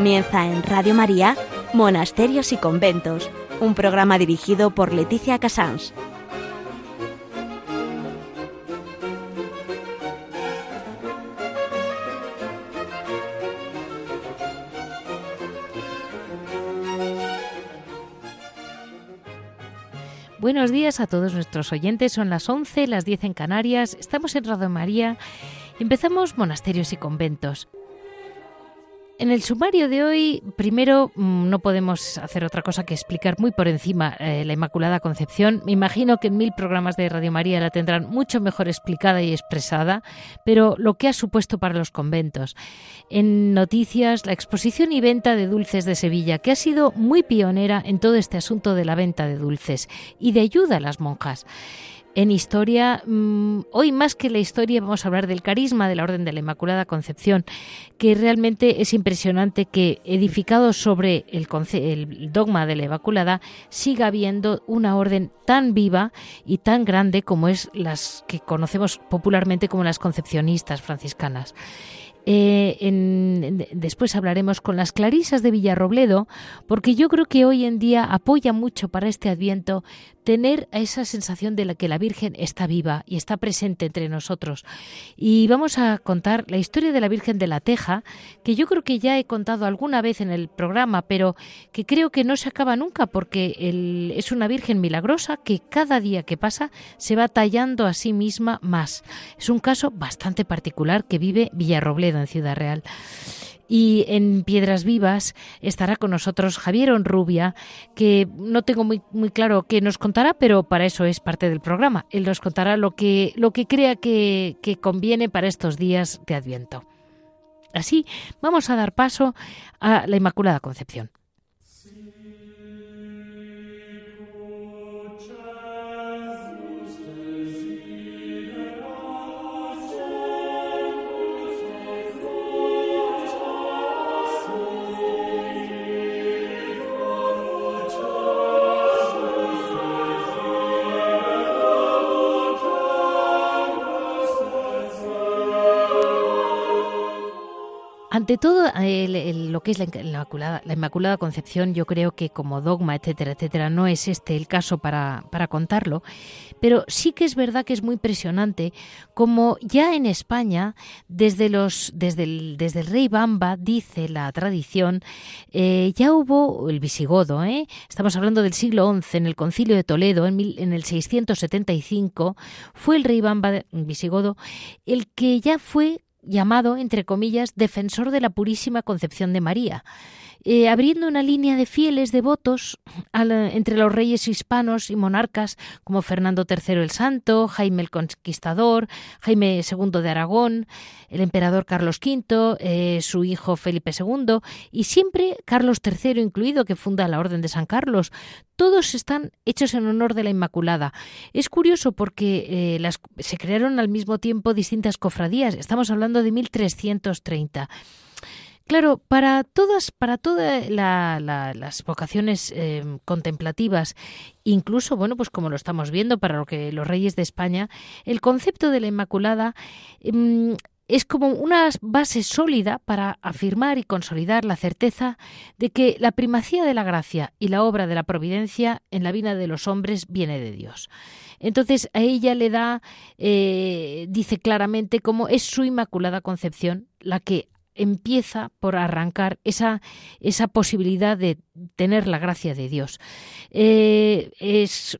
Comienza en Radio María Monasterios y Conventos, un programa dirigido por Leticia Casans. Buenos días a todos nuestros oyentes. Son las 11, las 10 en Canarias. Estamos en Radio María. Empezamos monasterios y conventos. En el sumario de hoy, primero, mm, no podemos hacer otra cosa que explicar muy por encima eh, la Inmaculada Concepción. Me imagino que en mil programas de Radio María la tendrán mucho mejor explicada y expresada, pero lo que ha supuesto para los conventos. En noticias, la exposición y venta de dulces de Sevilla, que ha sido muy pionera en todo este asunto de la venta de dulces y de ayuda a las monjas. En historia, mm, hoy más que la historia vamos a hablar del carisma de la Orden de la Inmaculada Concepción, que realmente es impresionante que edificado sobre el, el, dogma de la Inmaculada siga habiendo una orden tan viva y tan grande como es las que conocemos popularmente como las concepcionistas franciscanas. Eh, después hablaremos con las clarisas de Villarrobledo, porque yo creo que hoy en día apoya mucho para este adviento tener esa sensación de la que la Virgen está viva y está presente entre nosotros. Y vamos a contar la historia de la Virgen de la Teja, que yo creo que ya he contado alguna vez en el programa, pero que creo que no se acaba nunca porque es una Virgen milagrosa que cada día que pasa se va tallando a sí misma más. Es un caso bastante particular que vive Villarrobledo en Ciudad Real. Y en Piedras Vivas estará con nosotros Javier Onrubia, que no tengo muy, muy claro qué nos contará, pero para eso es parte del programa. Él nos contará lo que, lo que crea que, que conviene para estos días de Adviento. Así, vamos a dar paso a la Inmaculada Concepción. Ante todo, lo que es la Inmaculada, la Inmaculada, Concepción, yo creo que como dogma, etcétera, etcétera, no es este el caso para, para contarlo, pero sí que es verdad que es muy impresionante como ya en España, desde, los, desde, el, desde el rey Bamba, dice la tradición, eh, ya hubo el visigodo, ¿eh? estamos hablando del siglo XI, en el concilio de Toledo, en, en el 675, fue el rey Bamba visigodo el que ya fue llamado, entre comillas, defensor de la purísima concepción de María, eh, abriendo una línea de fieles devotos entre los reyes hispanos y monarcas como Fernando III el Santo, Jaime el Conquistador, Jaime II de Aragón, el emperador Carlos V, eh, su hijo Felipe II y siempre Carlos III incluido, que funda la Orden de San Carlos. Todos están hechos en honor de la Inmaculada. Es curioso porque eh, se crearon al mismo tiempo distintas cofradías. Estamos hablando de 1330. Claro, para todas, para todas las vocaciones eh, contemplativas, incluso, bueno, pues como lo estamos viendo para lo que los reyes de España, el concepto de la Inmaculada em, es como una base sólida para afirmar y consolidar la certeza de que la primacía de la gracia y la obra de la providencia en la vida de los hombres viene de Dios. Entonces a ella le da, eh, dice claramente cómo es su inmaculada concepción la que empieza por arrancar esa, esa posibilidad de tener la gracia de Dios. Eh, es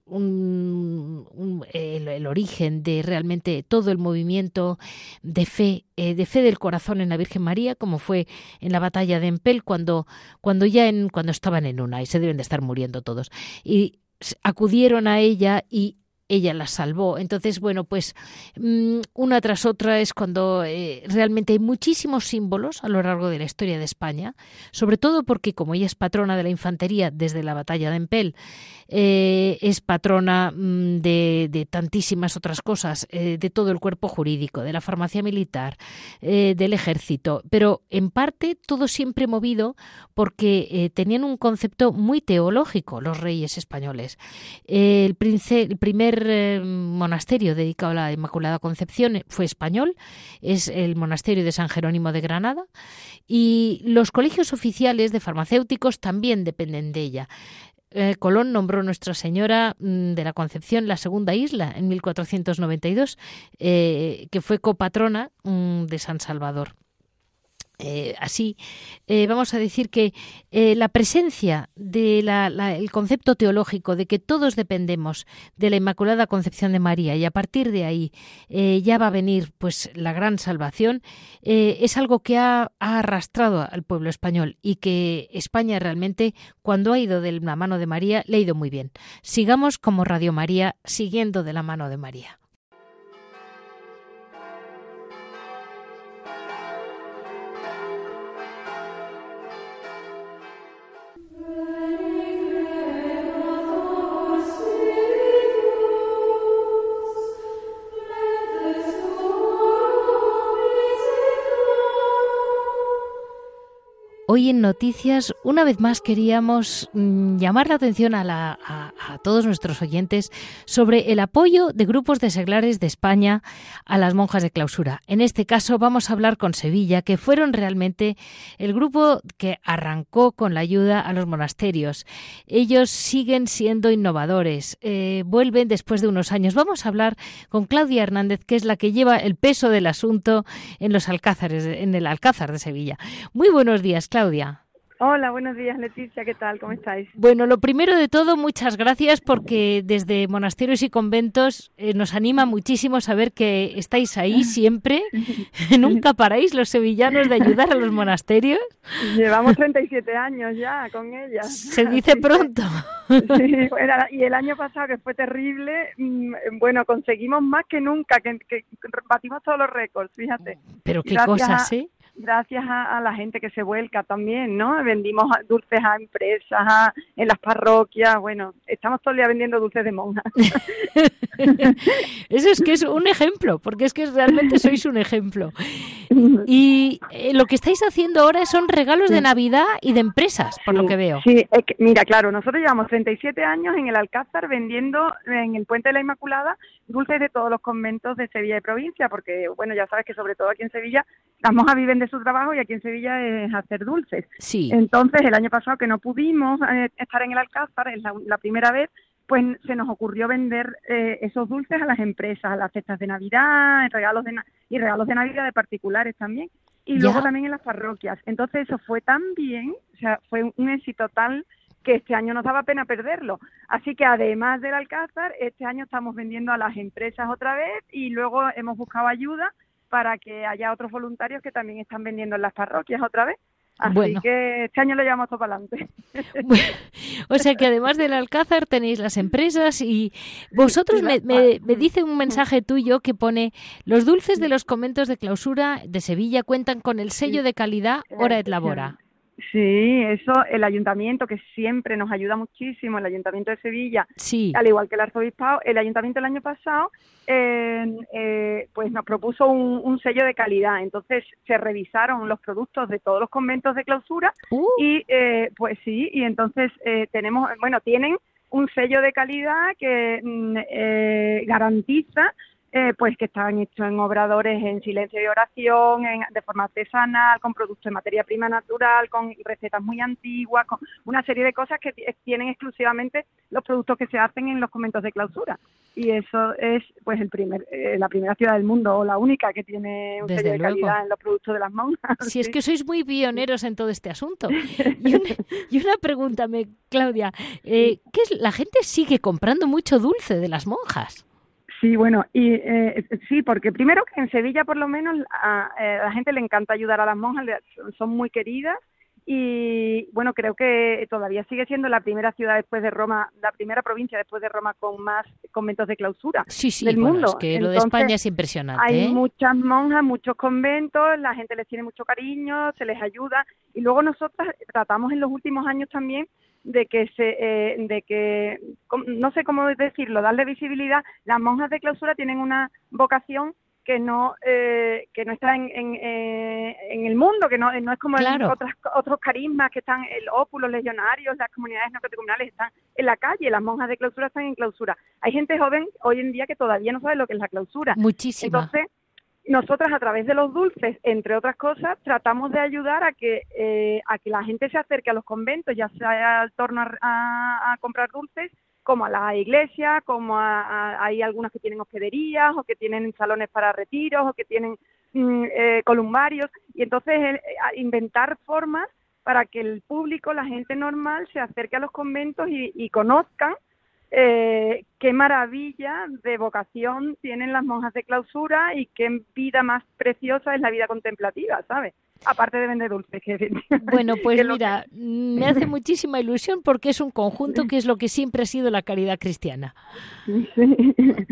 el, origen de realmente todo el movimiento de fe, eh, de fe del corazón en la Virgen María, como fue en la batalla de Empel, cuando, cuando ya en, cuando estaban en una y se deben de estar muriendo todos. Y acudieron a ella y ella la salvó. Entonces, bueno, pues mm, una tras otra es cuando eh, realmente hay muchísimos símbolos a lo largo de la historia de España, sobre todo porque como ella es patrona de la infantería desde la batalla de Empel, eh, es patrona mm, de, tantísimas otras cosas, eh, de todo el cuerpo jurídico, de la farmacia militar, del ejército, pero en parte todo siempre movido porque tenían un concepto muy teológico los reyes españoles. el, el primer eh, monasterio dedicado a la Inmaculada Concepción fue español, es el monasterio de San Jerónimo de Granada, y los colegios oficiales de farmacéuticos también dependen de ella. Eh, Colón nombró Nuestra Señora mm, de la Concepción la segunda isla en 1492, eh, que fue copatrona mm, de San Salvador. Eh, así, eh, vamos a decir que eh, la presencia del concepto teológico de que todos dependemos de la Inmaculada Concepción de María y a partir de ahí ya va a venir pues la gran salvación es algo que ha, ha, arrastrado al pueblo español y que España realmente cuando ha ido de la mano de María le ha ido muy bien. Sigamos como Radio María siguiendo de la mano de María. Hoy en Noticias, una vez más queríamos mm, llamar la atención a, todos nuestros oyentes sobre el apoyo de grupos de seglares de España a las monjas de clausura. En este caso vamos a hablar con Sevilla, que fueron realmente el grupo que arrancó con la ayuda a los monasterios. Ellos siguen siendo innovadores, eh, vuelven después de unos años. Vamos a hablar con Claudia Hernández, que es la que lleva el peso del asunto en los alcázares, en el Alcázar de Sevilla. Muy buenos días, Claudia. Claudia. Hola, buenos días Leticia, ¿qué tal? ¿Cómo estáis? Bueno, lo primero de todo, muchas gracias porque desde monasterios y conventos eh, nos anima muchísimo saber que estáis ahí siempre, nunca paráis los sevillanos de ayudar a los monasterios. Llevamos 37 años ya con ellas. Se dice pronto. Sí, y el año pasado que fue terrible, mm, bueno, conseguimos más que nunca, que, batimos todos los récords, fíjate. Pero qué cosas, ¿eh? Gracias a, la gente que se vuelca también, ¿no? Vendimos dulces a empresas, en las parroquias, bueno, estamos todo el día vendiendo dulces de monjas. Eso es que es un ejemplo, porque es que realmente sois un ejemplo. Y eh, lo que estáis haciendo ahora son regalos de Navidad y de empresas, por lo que veo. Sí, mira, claro, nosotros llevamos 37 años en el Alcázar vendiendo en el Puente de la Inmaculada dulces de todos los conventos de Sevilla y provincia, porque, bueno, ya sabes que sobre todo aquí en Sevilla las monjas viven de su trabajo y aquí en Sevilla es hacer dulces. Sí. Entonces, el año pasado que no pudimos eh, estar en el Alcázar, es la, primera vez, pues se nos ocurrió vender eh, esos dulces a las empresas, a las cestas de Navidad, regalos de y regalos de Navidad de particulares también, y luego también en las parroquias. Entonces, eso fue tan bien, o sea, fue un éxito tal que este año nos daba pena perderlo. Así que además del Alcázar, este año estamos vendiendo a las empresas otra vez y luego hemos buscado ayuda para que haya otros voluntarios que también están vendiendo en las parroquias otra vez. Así que este año lo llevamos todo para adelante. o sea que además del Alcázar tenéis las empresas y vosotros me, me, dice un mensaje tuyo que pone los dulces de los conventos de clausura de Sevilla cuentan con el sello de calidad Hora et Labora. Sí, eso, el ayuntamiento que siempre nos ayuda muchísimo, el ayuntamiento de Sevilla, al igual que el arzobispado, el ayuntamiento el año pasado, eh, pues nos propuso un, sello de calidad. Entonces se revisaron los productos de todos los conventos de clausura uh. y, eh, pues sí, y entonces eh, tenemos, bueno, tienen un sello de calidad que mm, garantiza eh, pues que estaban hechos en obradores en silencio y oración, de forma artesanal, con productos de materia prima natural, con recetas muy antiguas, con una serie de cosas que tienen exclusivamente los productos que se hacen en los conventos de clausura. Y eso es pues el primer, eh, la primera ciudad del mundo o la única que tiene un sello de calidad en los productos de las monjas. Si es que sois muy pioneros en todo este asunto. Y una, y una pregunta, Claudia, eh, ¿qué es, la gente sigue comprando mucho dulce de las monjas? Sí, bueno, y eh, sí, porque primero que en Sevilla por lo menos a, eh, la gente le encanta ayudar a las monjas, son muy queridas y bueno, creo que todavía sigue siendo la primera ciudad después de Roma, la primera provincia después de Roma con más conventos de clausura sí, sí, del mundo. Es que lo de España es impresionante. Hay ¿eh? muchas monjas, muchos conventos, la gente les tiene mucho cariño, se les ayuda y luego nosotras tratamos en los últimos años también de que se eh, de que no sé cómo decirlo darle visibilidad las monjas de clausura tienen una vocación que no eh, que no está en, en, eh, en, el mundo, que no, no es como otras, otros carismas que están, el ópulo, los legionarios, las comunidades no catecumenales están en la calle, las monjas de clausura están en clausura. Hay gente joven hoy en día que todavía no sabe lo que es la clausura. Muchísimo. Entonces, nosotras a través de los dulces, entre otras cosas, tratamos de ayudar a que eh, a que la gente se acerque a los conventos, ya sea al torno a, comprar dulces, como a la iglesia, como a, hay algunas que tienen hospederías o que tienen salones para retiros o que tienen mm, eh, columbarios. Y entonces eh, inventar formas para que el público, la gente normal, se acerque a los conventos y, conozcan eh, qué maravilla de vocación tienen las monjas de clausura y qué vida más preciosa es la vida contemplativa, ¿sabes? aparte de vender dulces. bueno, pues mira, me hace muchísima ilusión porque es un conjunto que es lo que siempre ha sido la caridad cristiana.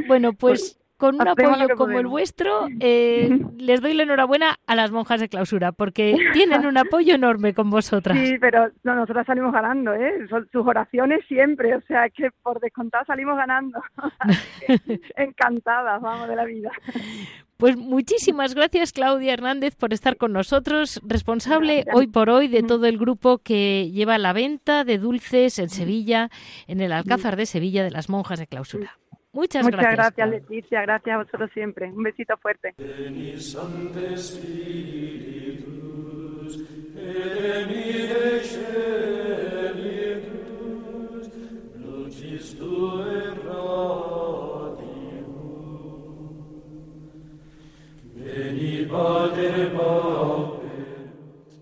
Bueno, pues, pues con un apoyo como el vuestro, eh, les doy la enhorabuena a las monjas de clausura, porque tienen un apoyo enorme con vosotras. Sí, pero nosotras salimos ganando, ¿eh? sus oraciones siempre, o sea, que por descontado salimos ganando. Encantadas, vamos, de la vida. Pues muchísimas gracias Claudia Hernández por estar con nosotros, responsable hoy por hoy de todo el grupo que lleva la venta de dulces en Sevilla, en el Alcázar de Sevilla de las monjas de clausura. Muchas, Muchas gracias. gracias Leticia, gracias a vosotros siempre. Un besito fuerte.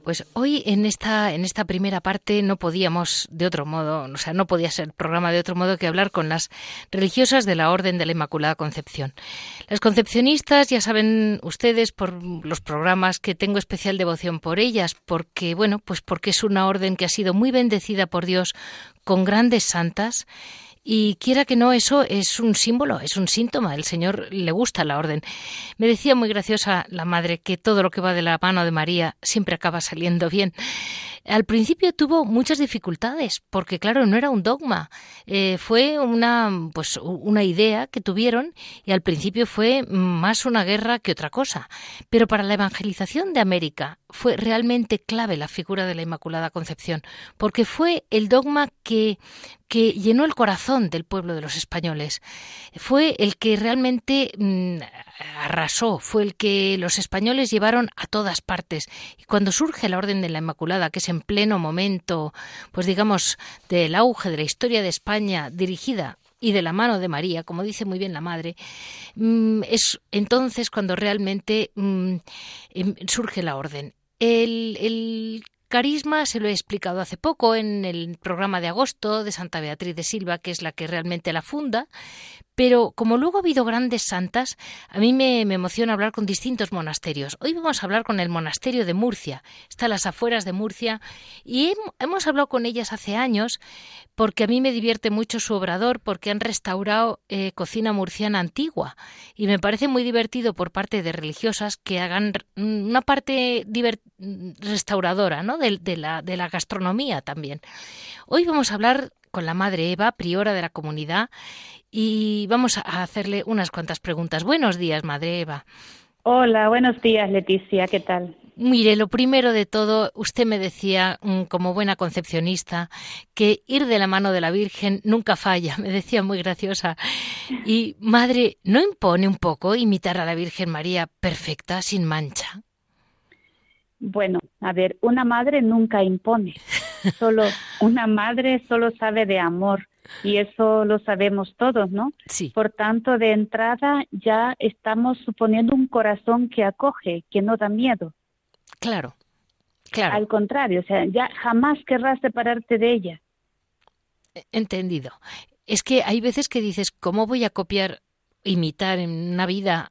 Pues hoy en esta, en esta primera parte no podíamos de otro modo, o sea, no podía ser programa de otro modo que hablar con las religiosas de la Orden de la Inmaculada Concepción. Las concepcionistas, ya saben ustedes por los programas que tengo especial devoción por ellas, porque, bueno, pues porque es una orden que ha sido muy bendecida por Dios con grandes santas y quiera que no, eso es un símbolo, es un síntoma. El Señor le gusta la orden. Me decía muy graciosa la madre que todo lo que va de la mano de María siempre acaba saliendo bien. Al principio tuvo muchas dificultades, porque claro, no era un dogma, eh, fue una, pues, una idea que tuvieron y al principio fue más una guerra que otra cosa. Pero para la evangelización de América fue realmente clave la figura de la Inmaculada Concepción, porque fue el dogma que que llenó el corazón del pueblo de los españoles. Fue el que realmente mm, arrasó, fue el que los españoles llevaron a todas partes. Y cuando surge la Orden de la Inmaculada, que es en pleno momento, pues digamos, del auge de la historia de España dirigida y de la mano de María, como dice muy bien la madre, mm, es entonces cuando realmente mm, em, surge la orden. El, el, Carisma se lo he explicado hace poco en el programa de agosto de Santa Beatriz de Silva, que es la que realmente la funda, pero como luego ha habido grandes santas, a mí me, emociona hablar con distintos monasterios. Hoy vamos a hablar con el monasterio de Murcia, está a las afueras de Murcia, y hemos hablado con ellas hace años porque a mí me divierte mucho su obrador porque han restaurado eh, cocina murciana antigua y me parece muy divertido por parte de religiosas que hagan una parte restauradora ¿no? De, la, de la gastronomía también. Hoy vamos a hablar con la madre Eva, priora de la comunidad, y vamos a hacerle unas cuantas preguntas. Buenos días, madre Eva. Hola, buenos días, Leticia, ¿qué tal? Mire, lo primero de todo, usted me decía, mm, como buena concepcionista, que ir de la mano de la Virgen nunca falla, me decía muy graciosa. Y, madre, ¿no impone un poco imitar a la Virgen María perfecta, sin mancha? Bueno, a ver, una madre nunca impone, solo una madre solo sabe de amor y eso lo sabemos todos, ¿no? Sí. Por tanto, de entrada ya estamos suponiendo un corazón que acoge, que no da miedo. Claro, claro. Al contrario, o sea, ya jamás querrás separarte de ella. Entendido. Es que hay veces que dices, ¿cómo voy a copiar, imitar en una vida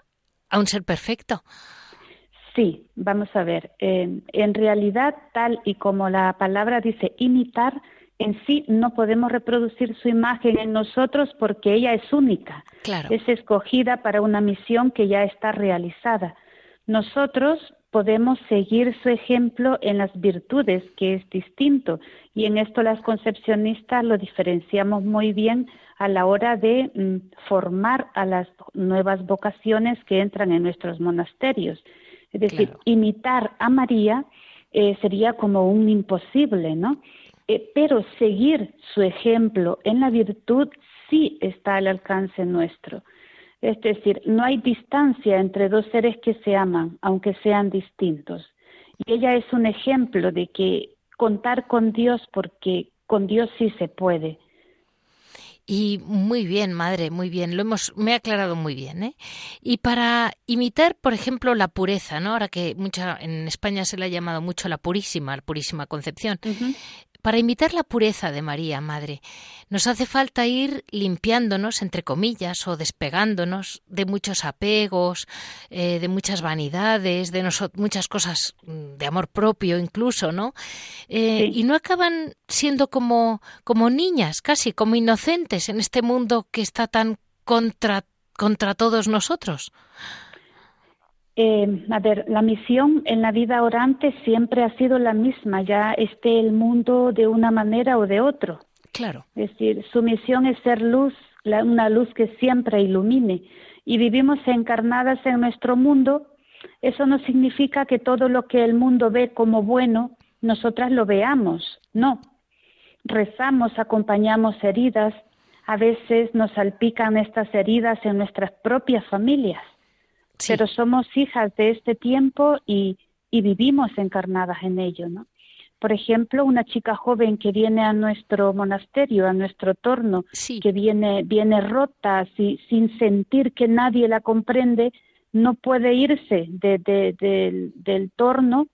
a un ser perfecto? Sí, vamos a ver. en realidad, tal y como la palabra dice imitar, en sí no podemos reproducir su imagen en nosotros porque ella es única. Claro. Es escogida para una misión que ya está realizada. Nosotros podemos seguir su ejemplo en las virtudes, que es distinto. Y en esto las concepcionistas lo diferenciamos muy bien a la hora de mm, formar a las nuevas vocaciones que entran en nuestros monasterios. Es decir, imitar a María eh, sería como un imposible, ¿no? Eh, pero seguir su ejemplo en la virtud sí está al alcance nuestro. Es decir, no hay distancia entre dos seres que se aman, aunque sean distintos. Y ella es un ejemplo de que contar con Dios, porque con Dios sí se puede. Y muy bien, madre, muy bien. Lo hemos, me ha aclarado muy bien. ¿eh? Y para imitar, por ejemplo, la pureza, ¿no? Ahora que mucha, en España se le ha llamado mucho la purísima, la purísima concepción. Para imitar la pureza de María, Madre, nos hace falta ir limpiándonos, entre comillas, o despegándonos de muchos apegos, eh, de muchas vanidades, de muchas cosas mm, de amor propio incluso, ¿no? Eh, y no acaban siendo como, como niñas, casi como inocentes en este mundo que está tan contra, contra todos nosotros. Eh, a ver, la misión en la vida orante siempre ha sido la misma, ya esté el mundo de una manera o de otro. Claro. Es decir, su misión es ser luz, una luz que siempre ilumine. Y vivimos encarnadas en nuestro mundo. Eso no significa que todo lo que el mundo ve como bueno, nosotras lo veamos. No. Rezamos, acompañamos heridas. A veces nos salpican estas heridas en nuestras propias familias pero somos hijas de este tiempo y, y vivimos encarnadas en ello, ¿no? Por ejemplo, una chica joven que viene a nuestro monasterio, a nuestro torno, que viene, viene rota, si, sin sentir que nadie la comprende, no puede irse de, de, del torno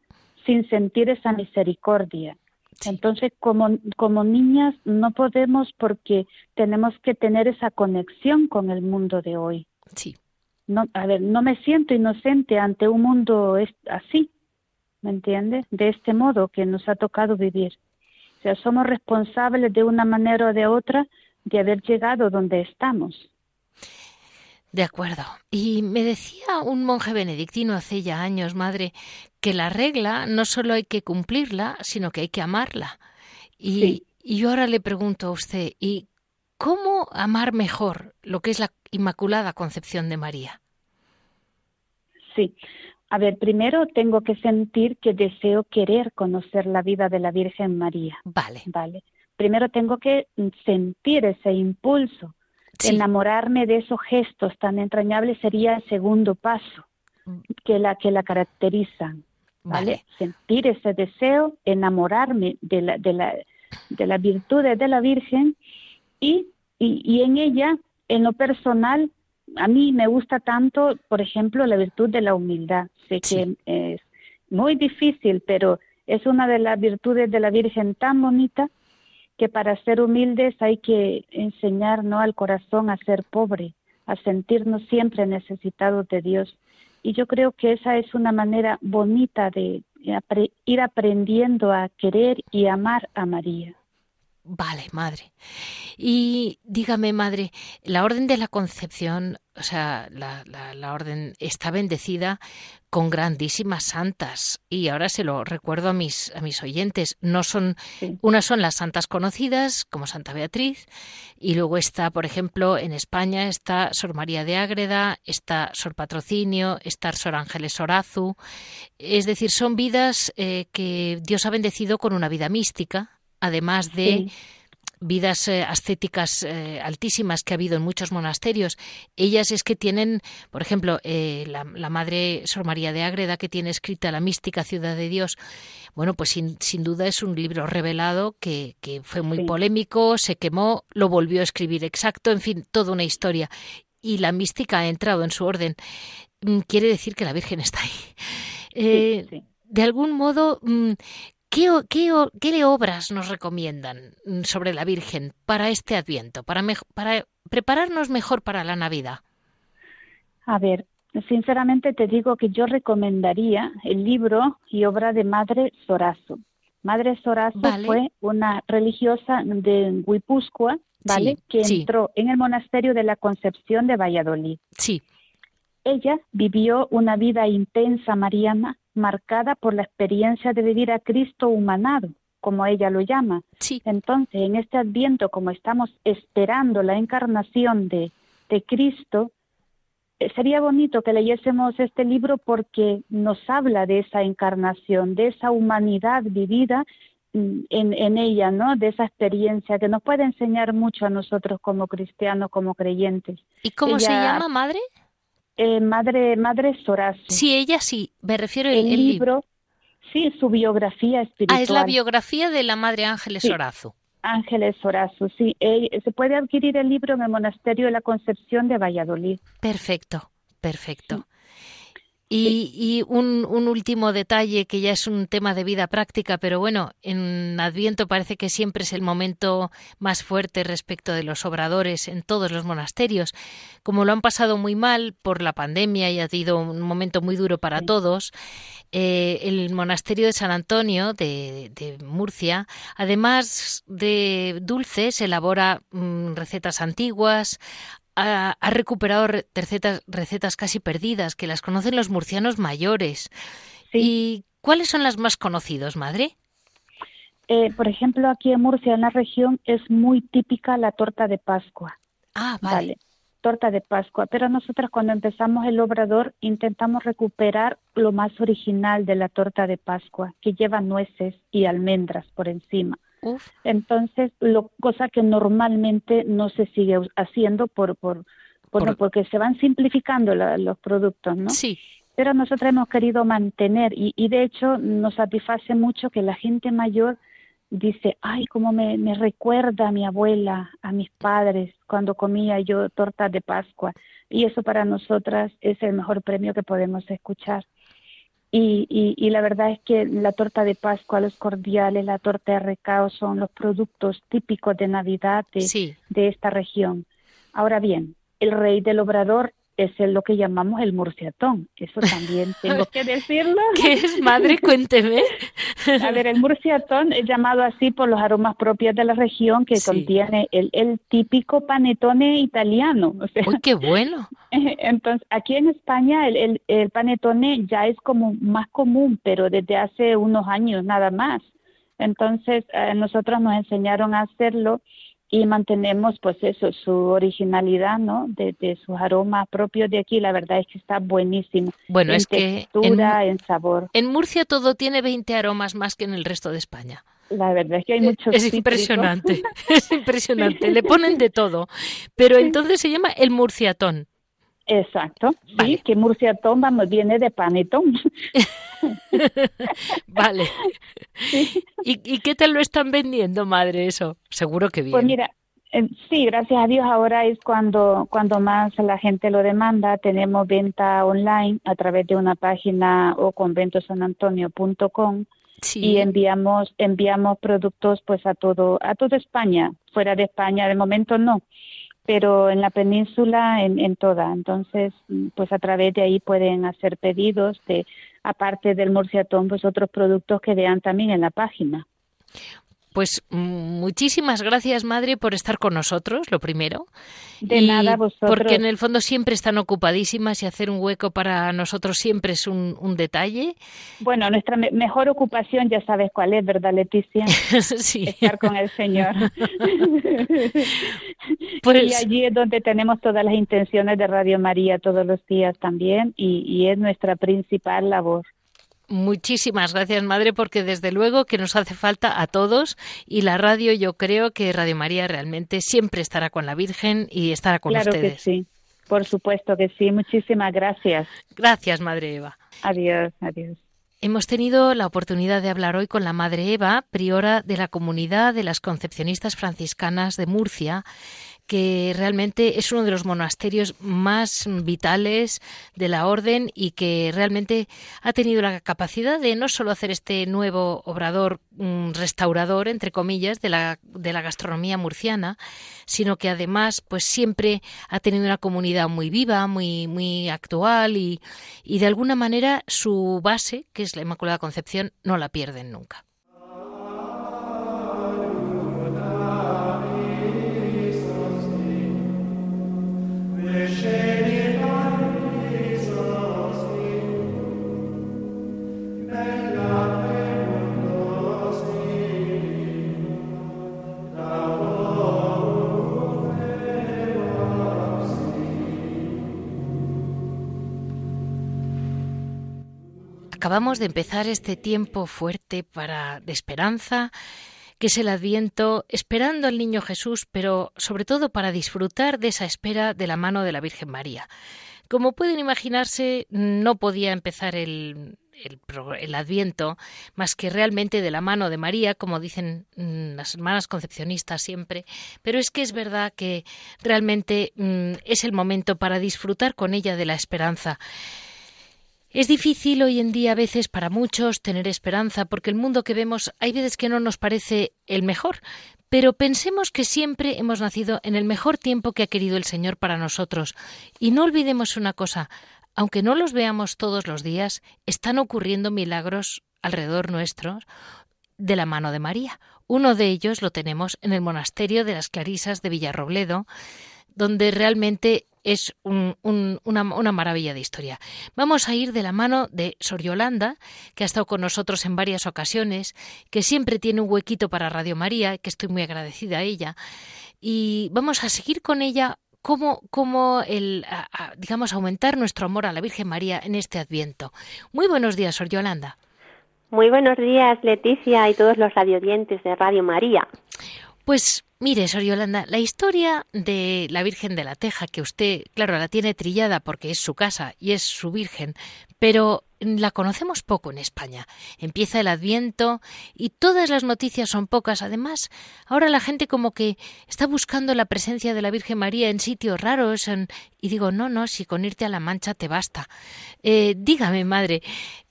sin sentir esa misericordia. Entonces, como, como niñas, no podemos porque tenemos que tener esa conexión con el mundo de hoy. Sí no, a ver, no me siento inocente ante un mundo así, ¿me entiendes? De este modo que nos ha tocado vivir. O sea, somos responsables de una manera o de otra de haber llegado donde estamos. De acuerdo. Y me decía un monje benedictino hace ya años, madre, que la regla no solo hay que cumplirla, sino que hay que amarla. Y, y yo ahora le pregunto a usted, ¿y cómo amar mejor lo que es la Inmaculada Concepción de María? Sí. A ver, primero tengo que sentir que deseo querer conocer la vida de la Virgen María. Vale. Vale. Primero tengo que sentir ese impulso. Enamorarme de esos gestos tan entrañables sería el segundo paso mm. que la que la caracterizan. ¿vale? Sentir ese deseo, enamorarme de la, de la, de las virtudes de la Virgen y, y, y en ella, en lo personal, a mí me gusta tanto, por ejemplo, la virtud de la humildad. Sé que es muy difícil, pero es una de las virtudes de la Virgen tan bonita que para ser humildes hay que enseñar ¿no? al corazón a ser pobre, a sentirnos siempre necesitados de Dios. Y yo creo que esa es una manera bonita de ir aprendiendo a querer y amar a María. Vale, madre. Y dígame, madre, la orden de la concepción, o sea, la, la, orden está bendecida con grandísimas santas. Y ahora se lo recuerdo a mis, a mis oyentes. No son, unas son las santas conocidas, como Santa Beatriz, y luego está, por ejemplo, en España está Sor María de Ágreda, está Sor Patrocinio, está Sor Ángeles Orazu. Es decir, son vidas eh, que Dios ha bendecido con una vida mística además de vidas eh, ascéticas eh, altísimas que ha habido en muchos monasterios. Ellas es que tienen, por ejemplo, eh, la, Madre Sor María de Ágreda, que tiene escrita La mística ciudad de Dios. Bueno, pues sin, sin duda es un libro revelado que, que fue muy polémico, se quemó, lo volvió a escribir exacto, en fin, toda una historia. Y la mística ha entrado en su orden. Mm, quiere decir que la Virgen está ahí. De algún modo, ¿Qué, qué, obras nos recomiendan mm, sobre la Virgen para este Adviento, para, para prepararnos mejor para la Navidad? A ver, sinceramente te digo que yo recomendaría el libro y obra de Madre Sorazo. Madre Sorazo fue una religiosa de Guipúzcoa, ¿vale? que entró en el monasterio de la Concepción de Valladolid. Sí. Ella vivió una vida intensa mariana marcada por la experiencia de vivir a Cristo humanado, como ella lo llama. Sí. Entonces, en este adviento, como estamos esperando la encarnación de, de Cristo, eh, sería bonito que leyésemos este libro porque nos habla de esa encarnación, de esa humanidad vivida mm, en, en, ella, ¿no? De esa experiencia que nos puede enseñar mucho a nosotros como cristianos, como creyentes. ¿Y cómo se llama, madre? Eh, madre, madre Sorazo. Sí, ella sí. Me refiero al libro. Sí, su biografía espiritual. Ah, es la biografía de la madre Ángeles Sorazo. Ángeles Sorazo, sí. se puede adquirir el libro en el Monasterio de la Concepción de Valladolid. Perfecto, perfecto. Y, un, último detalle que ya es un tema de vida práctica, pero bueno, en Adviento parece que siempre es el momento más fuerte respecto de los obradores en todos los monasterios. Como lo han pasado muy mal por la pandemia y ha sido un momento muy duro para todos, eh, el monasterio de San Antonio de, Murcia, además de dulces, elabora mm, recetas antiguas, ha, recuperado recetas, recetas casi perdidas, que las conocen los murcianos mayores. ¿Y cuáles son las más conocidas, madre? Eh, por ejemplo, aquí en Murcia, en la región, es muy típica la torta de Pascua. Ah, vale. Torta de Pascua. Pero nosotros cuando empezamos el obrador intentamos recuperar lo más original de la torta de Pascua, que lleva nueces y almendras por encima. Entonces, lo, cosa que normalmente no se sigue haciendo por, por, porque se van simplificando los productos, ¿no? Sí. Pero nosotros hemos querido mantener y, y de hecho nos satisface mucho que la gente mayor dice, ay, cómo me, me recuerda a mi abuela, a mis padres, cuando comía yo torta de Pascua. Y eso para nosotras es el mejor premio que podemos escuchar. Y, y, la verdad es que la torta de Pascua, los cordiales, la torta de recao son los productos típicos de Navidad de, de esta región. Ahora bien, el rey del obrador es lo que llamamos el murciatón. Eso también tengo que decirlo. ¿Qué es, madre? Cuénteme. A ver, el murciatón es llamado así por los aromas propios de la región que contiene el, el, típico panetone italiano. Uy, qué bueno! Entonces, aquí en España el, el, el panetone ya es como más común, pero desde hace unos años nada más. Entonces, eh, nosotros nos enseñaron a hacerlo y mantenemos pues eso, su originalidad, ¿no? De, sus aromas propios de aquí, la verdad es que está buenísimo. Bueno, en es textura, que en, sabor. En Murcia todo tiene 20 aromas más que en el resto de España. La verdad es que hay muchos. Es impresionante, es impresionante. Le ponen de todo, pero entonces se llama el murciatón. Exacto, sí, que murciatón vamos, viene de panetón. vale. ¿Y, qué te lo están vendiendo, madre, eso? Seguro que bien. Pues mira, eh, sí, gracias a Dios ahora es cuando, cuando más la gente lo demanda. Tenemos venta online a través de una página o conventosanantonio.com sí. y enviamos enviamos productos pues a todo a toda España. Fuera de España de momento no pero en la península en, en toda. Entonces, pues a través de ahí pueden hacer pedidos de, aparte del morciatón, pues otros productos que vean también en la página. Pues mm, muchísimas gracias, madre, por estar con nosotros, lo primero. De nada, vosotros. Porque en el fondo siempre están ocupadísimas y hacer un hueco para nosotros siempre es un, detalle. Bueno, nuestra mejor ocupación ya sabes cuál es, ¿verdad, Leticia? sí. Estar con el Señor. pues... Y allí es donde tenemos todas las intenciones de Radio María todos los días también y, y es nuestra principal labor. Muchísimas gracias, madre, porque desde luego que nos hace falta a todos y la radio, yo creo que Radio María realmente siempre estará con la Virgen y estará con claro ustedes. Que sí, por supuesto que sí. Muchísimas gracias. Gracias, madre Eva. Adiós, adiós. Hemos tenido la oportunidad de hablar hoy con la Madre Eva, priora de la comunidad de las concepcionistas franciscanas de Murcia, que realmente es uno de los monasterios más vitales de la orden y que realmente ha tenido la capacidad de no solo hacer este nuevo obrador mm, restaurador, entre comillas, de la, de la gastronomía murciana, sino que además pues siempre ha tenido una comunidad muy viva, muy, muy actual y, y de alguna manera su base, que es la Inmaculada Concepción, no la pierden nunca. Acabamos de empezar este tiempo fuerte para de esperanza, que es el Adviento, esperando al niño Jesús, pero sobre todo para disfrutar de esa espera de la mano de la Virgen María. Como pueden imaginarse, no podía empezar el, el, Adviento más que realmente de la mano de María, como dicen mm, las hermanas concepcionistas siempre, pero es que es verdad que realmente mm, es el momento para disfrutar con ella de la esperanza. Es difícil hoy en día a veces para muchos tener esperanza porque el mundo que vemos hay veces que no nos parece el mejor, pero pensemos que siempre hemos nacido en el mejor tiempo que ha querido el Señor para nosotros. Y no olvidemos una cosa, aunque no los veamos todos los días, están ocurriendo milagros alrededor nuestro de la mano de María. Uno de ellos lo tenemos en el monasterio de las Clarisas de Villarrobledo, donde realmente es una, una, maravilla de historia. Vamos a ir de la mano de Sor Yolanda, que ha estado con nosotros en varias ocasiones, que siempre tiene un huequito para Radio María, que estoy muy agradecida a ella. Y vamos a seguir con ella cómo, cómo el, digamos, aumentar nuestro amor a la Virgen María en este Adviento. Muy buenos días, Sor Yolanda. Muy buenos días, Leticia y todos los radiodientes de Radio María. Pues mire, Sor Yolanda, la historia de la Virgen de la Teja, que usted, claro, la tiene trillada porque es su casa y es su Virgen, pero la conocemos poco en España. Empieza el Adviento y todas las noticias son pocas. Además, ahora la gente como que está buscando la presencia de la Virgen María en sitios raros. Y digo, no, no, si con irte a la Mancha te basta. Eh, dígame, madre,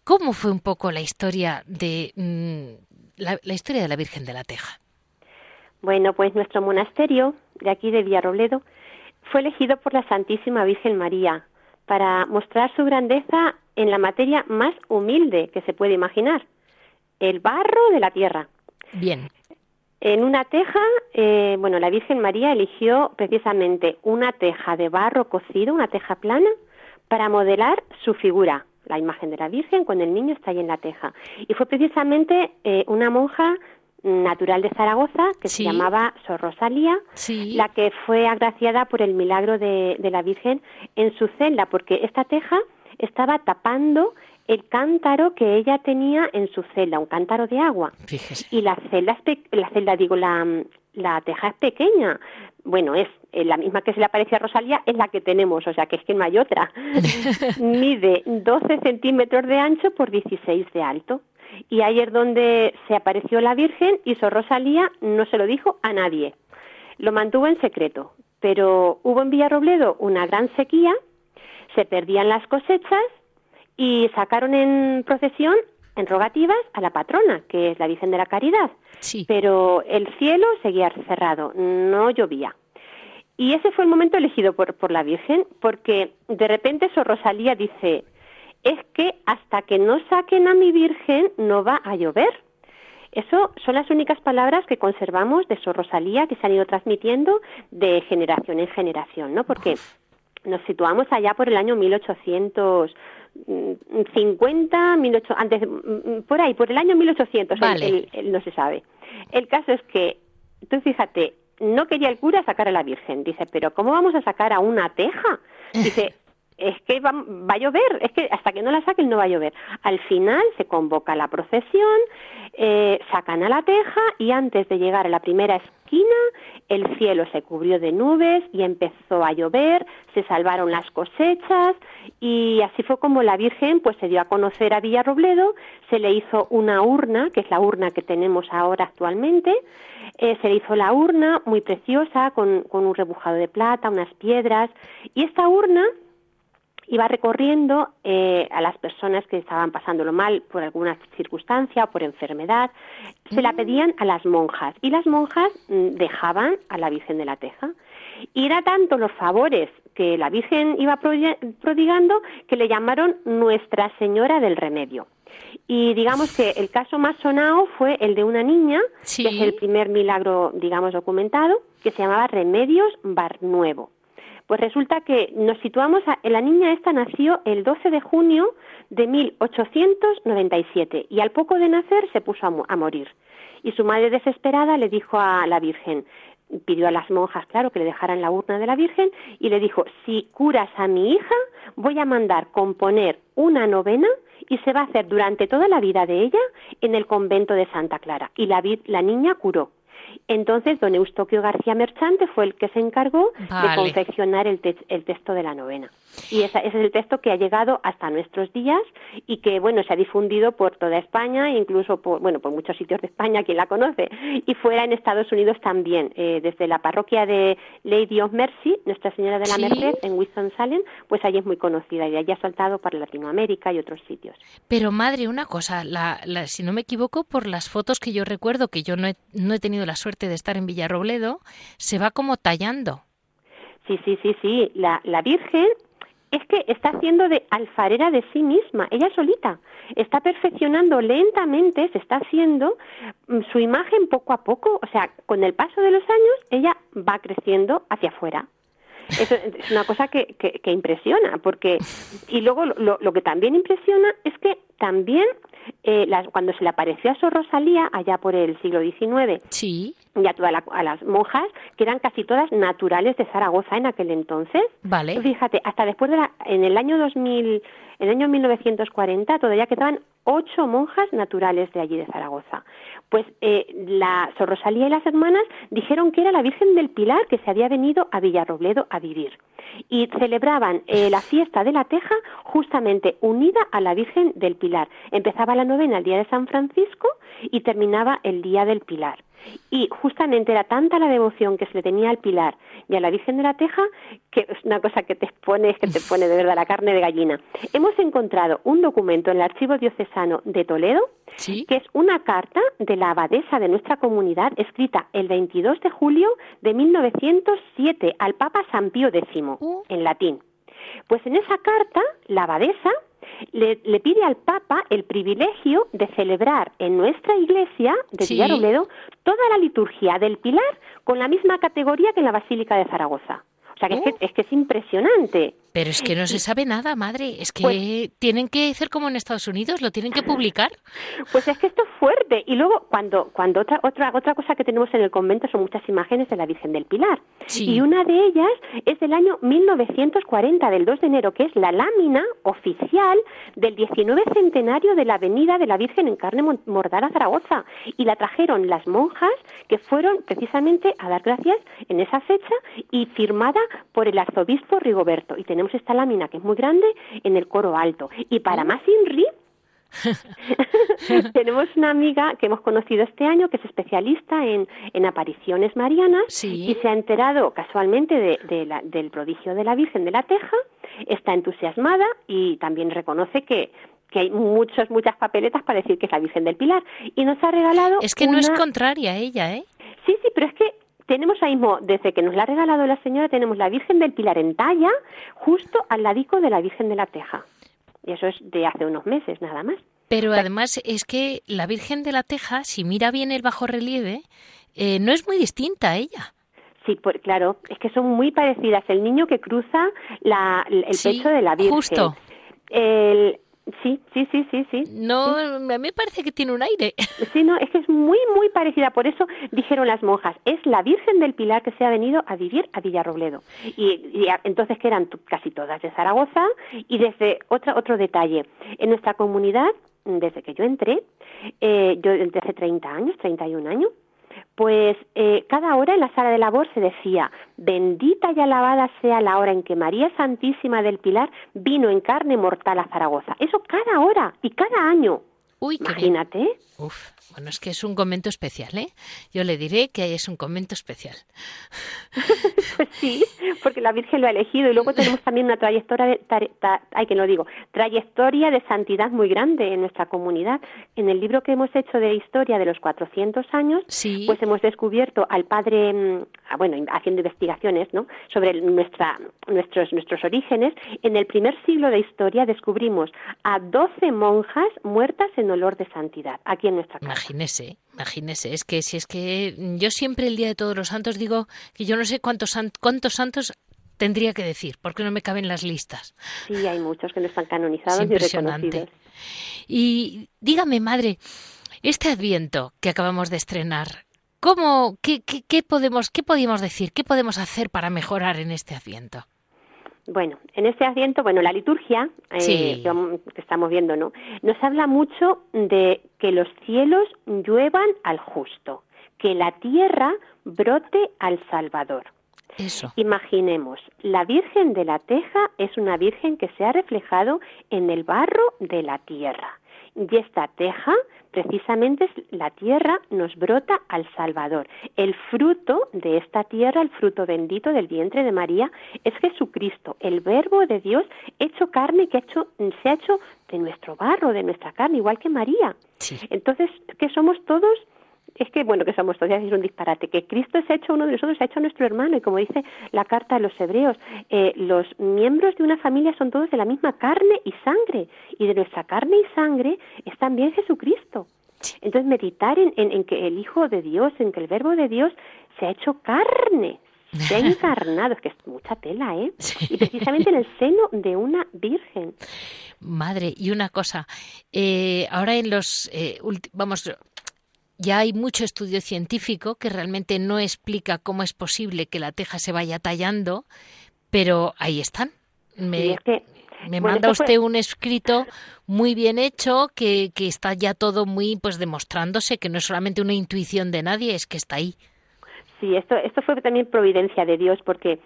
¿cómo fue un poco la historia de mm, la historia de la Virgen de la Teja? Bueno, pues nuestro monasterio de aquí de Villarrobledo fue elegido por la Santísima Virgen María para mostrar su grandeza en la materia más humilde que se puede imaginar, el barro de la tierra. Bien. En una teja, eh, bueno, la Virgen María eligió precisamente una teja de barro cocido, una teja plana, para modelar su figura, la imagen de la Virgen cuando el niño está ahí en la teja. Y fue precisamente eh, una monja natural de Zaragoza, que se llamaba Sor Rosalía, la que fue agraciada por el milagro de, la Virgen en su celda, porque esta teja estaba tapando el cántaro que ella tenía en su celda, un cántaro de agua. Y la celda, la celda, digo, la, la teja es pequeña. Bueno, es la misma que se le aparece a Rosalía, es la que tenemos, o sea que es que no hay otra. Mide 12 centímetros de ancho por 16 de alto. Y ahí es donde se apareció la Virgen y Sor Rosalía no se lo dijo a nadie. Lo mantuvo en secreto, pero hubo en Villarrobledo una gran sequía, se perdían las cosechas y sacaron en procesión, en rogativas, a la patrona, que es la Virgen de la Caridad. Pero el cielo seguía cerrado, no llovía. Y ese fue el momento elegido por, por la Virgen, porque de repente Sor Rosalía dice, es que hasta que no saquen a mi Virgen no va a llover. Eso son las únicas palabras que conservamos de Sor Rosalía que se han ido transmitiendo de generación en generación, ¿no? Porque nos situamos allá por el año 1850, 18, antes, por ahí, por el año 1800, no se sabe. El caso es que, tú fíjate, no quería el cura sacar a la Virgen. Dice, pero ¿cómo vamos a sacar a una teja? Dice, es que va, a llover, es que hasta que no la saquen no va a llover. Al final se convoca la procesión, eh, sacan a la teja y antes de llegar a la primera esquina el cielo se cubrió de nubes y empezó a llover, se salvaron las cosechas y así fue como la Virgen pues se dio a conocer a Villarrobledo, se le hizo una urna, que es la urna que tenemos ahora actualmente, eh, se le hizo la urna muy preciosa con, con un rebujado de plata, unas piedras y esta urna iba recorriendo eh, a las personas que estaban pasándolo mal por alguna circunstancia o por enfermedad, se la mm. pedían a las monjas y las monjas mm, dejaban a la Virgen de la Teja. Y era tanto los favores que la Virgen iba prodigando que le llamaron Nuestra Señora del Remedio. Y digamos que el caso más sonado fue el de una niña, que es el primer milagro, digamos, documentado, que se llamaba Remedios Barnuevo. Pues resulta que nos situamos, a, la niña esta nació el 12 de junio de 1897 y al poco de nacer se puso a, morir. Y su madre desesperada le dijo a la Virgen, pidió a las monjas, claro, que le dejaran la urna de la Virgen y le dijo, si curas a mi hija, voy a mandar componer una novena y se va a hacer durante toda la vida de ella en el convento de Santa Clara. Y la, la niña curó. Entonces, don Eustoquio García Merchante fue el que se encargó de confeccionar el, el, texto de la novena. Y ese es el texto que ha llegado hasta nuestros días y que, bueno, se ha difundido por toda España, incluso por, bueno, por muchos sitios de España, quien la conoce, y fuera en Estados Unidos también. Eh, desde la parroquia de Lady of Mercy, Nuestra Señora de la Merced, en Winston-Salem, pues allí es muy conocida y allí ha saltado para Latinoamérica y otros sitios. Pero, madre, una cosa, la, si no me equivoco, por las fotos que yo recuerdo, que yo no he, no he tenido la suerte de estar en Villarrobledo, se va como tallando. Sí, sí, sí, sí. La, la Virgen es que está haciendo de alfarera de sí misma, ella solita. Está perfeccionando lentamente, se está haciendo mm, su imagen poco a poco. O sea, con el paso de los años, ella va creciendo hacia afuera. Eso es una cosa que, que, impresiona, porque. Y luego lo, lo, que también impresiona es que también eh, cuando se le apareció a Sor Rosalía, allá por el siglo XIX, sí. y a, todas a las monjas, que eran casi todas naturales de Zaragoza en aquel entonces. Vale. Fíjate, hasta después de la, en el año 2000, en el año 1940, todavía quedaban ocho monjas naturales de allí de Zaragoza. Pues eh, la Sor Rosalía y las hermanas dijeron que era la Virgen del Pilar que se había venido a Villarrobledo a vivir y celebraban eh, la fiesta de la Teja justamente unida a la Virgen del Pilar. Empezaba la novena el día de San Francisco y terminaba el día del Pilar. Y justamente era tanta la devoción que se le tenía al Pilar y a la Virgen de la Teja que es una cosa que te pone, que te pone de verdad la carne de gallina. Hemos encontrado un documento en el Archivo Diocesano de Toledo que es una carta de la abadesa de nuestra comunidad escrita el 22 de julio de 1907 al Papa San Pío X uh. en latín. Pues en esa carta la abadesa le, pide al Papa el privilegio de celebrar en nuestra iglesia de sí. toda la liturgia del Pilar con la misma categoría que en la Basílica de Zaragoza. Sea, que, es, que, es, que, es impresionante. Pero es que no se sabe nada, madre. Es que pues tienen que hacer como en Estados Unidos, lo tienen que publicar. Pues es que esto es fuerte. Y luego, cuando, cuando otra, otra, otra cosa que tenemos en el convento son muchas imágenes de la Virgen del Pilar. Y una de ellas es del año 1940, del 2 de enero, que es la lámina oficial del 19 centenario de la Avenida de la Virgen en Carne Mordara, Zaragoza. Y la trajeron las monjas que fueron precisamente a dar gracias en esa fecha y firmada por el arzobispo Rigoberto. Y tenemos esta lámina que es muy grande en el coro alto. Y para más INRI, tenemos una amiga que hemos conocido este año que es especialista en, en apariciones marianas y se ha enterado casualmente de, del prodigio de la Virgen de la Teja, está entusiasmada y también reconoce que, que hay muchas, muchas papeletas para decir que es la Virgen del Pilar. Y nos ha regalado. Es que no es contraria a ella, ¿eh? Sí, sí, pero es que tenemos ahí mismo, desde que nos la ha regalado la señora, tenemos la Virgen del Pilar en talla, justo al ladico de la Virgen de la Teja. Y eso es de hace unos meses, nada más. Pero además es que la Virgen de la Teja, si mira bien el bajo relieve, eh, no es muy distinta a ella. Sí, pues, claro, es que son muy parecidas. El niño que cruza la, el pecho de la Virgen. Justo. El, Sí, sí, sí, sí, sí. No, a mí me parece que tiene un aire. Sí, no, es que es muy, muy parecida. Por eso dijeron las monjas, es la Virgen del Pilar que se ha venido a vivir a Villarrobledo. Y, entonces que eran casi todas de Zaragoza. Y desde otra, otro detalle, en nuestra comunidad, desde que yo entré, eh, yo entré hace 30 años, 31 años, pues eh, cada hora en la sala de labor se decía, bendita y alabada sea la hora en que María Santísima del Pilar vino en carne mortal a Zaragoza. Eso cada hora y cada año. Uy, Imagínate. Uf, bueno, es que es un convento especial, ¿eh? Yo le diré que es un convento especial. pues sí, porque la Virgen lo ha elegido y luego tenemos también una trayectoria, de, ay que no digo, trayectoria de santidad muy grande en nuestra comunidad. En el libro que hemos hecho de historia de los 400 años, pues hemos descubierto al padre, mm, ah, bueno, haciendo investigaciones, ¿no? Sobre nuestra, nuestros, nuestros orígenes. En el primer siglo de historia descubrimos a 12 monjas muertas en olor de santidad aquí en nuestra casa. Imagínese, imagínese, es que si es que yo siempre el día de todos los santos digo que yo no sé cuántos cuántos santos tendría que decir, porque no me caben las listas. Sí, hay muchos que no están canonizados y reconocidos. Y dígame, madre, este Adviento que acabamos de estrenar, ¿cómo, qué, qué, podemos, ¿qué podemos decir? ¿Qué podemos hacer para mejorar en este asiento? Bueno, en este asiento, bueno, la liturgia eh, que estamos viendo, ¿no? Nos habla mucho de que los cielos lluevan al justo, que la tierra brote al Salvador. Eso. Imaginemos, la Virgen de la Teja es una Virgen que se ha reflejado en el barro de la tierra. Y esta teja precisamente la tierra nos brota al Salvador. El fruto de esta tierra, el fruto bendito del vientre de María, es Jesucristo, el Verbo de Dios hecho carne que hecho, se ha hecho de nuestro barro, de nuestra carne, igual que María. Entonces, que somos todos es que, bueno, que somos todos, decir un disparate, que Cristo se ha hecho uno de nosotros, se ha hecho nuestro hermano, y como dice la carta a los hebreos, eh, los miembros de una familia son todos de la misma carne y sangre, y de nuestra carne y sangre es también Jesucristo. Entonces, meditar en, en, que el Hijo de Dios, en que el Verbo de Dios se ha hecho carne, se ha encarnado, es que es mucha tela, ¿eh? Y precisamente en el seno de una virgen. Madre, y una cosa, eh, ahora en los, eh, vamos, ya hay mucho estudio científico que realmente no explica cómo es posible que la teja se vaya tallando, pero ahí están. Me, manda usted un escrito muy bien hecho que, que está ya todo muy pues demostrándose que no es solamente una intuición de nadie, es que está ahí. Sí, esto, esto fue también providencia de Dios porque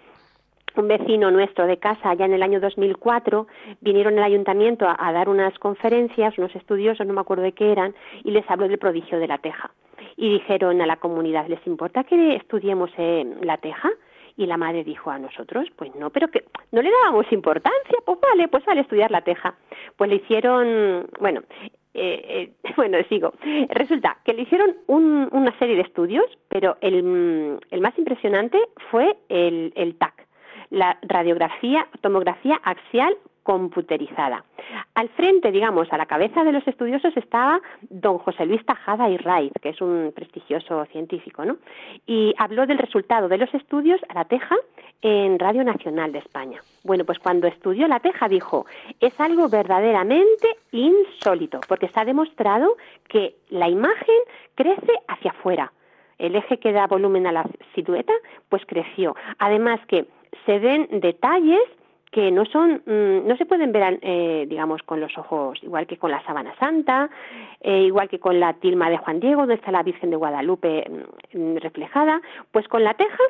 un vecino nuestro de casa, ya en el año 2004, vinieron al ayuntamiento a, dar unas conferencias, unos estudiosos, no me acuerdo de qué eran, y les habló del prodigio de la teja. Y dijeron a la comunidad, ¿les importa que estudiemos eh, la teja? Y la madre dijo a nosotros, pues no, pero que no le dábamos importancia, pues vale, pues vale estudiar la teja. Pues le hicieron, bueno, eh, eh, bueno, sigo. Resulta que le hicieron una serie de estudios, pero el, el más impresionante fue el, el TAC, la radiografía, tomografía axial computerizada. Al frente, digamos, a la cabeza de los estudiosos estaba don José Luis Tajada y Raiz, que es un prestigioso científico, ¿no? Y habló del resultado de los estudios a la teja en Radio Nacional de España. Bueno, pues cuando estudió la teja dijo, es algo verdaderamente insólito, porque se ha demostrado que la imagen crece hacia afuera. El eje que da volumen a la silueta, pues creció. Además que se ven detalles que no son mm, no se pueden ver eh, digamos con los ojos igual que con la sábana santa eh, igual que con la tilma de Juan Diego donde está la Virgen de Guadalupe mm, reflejada pues con la teja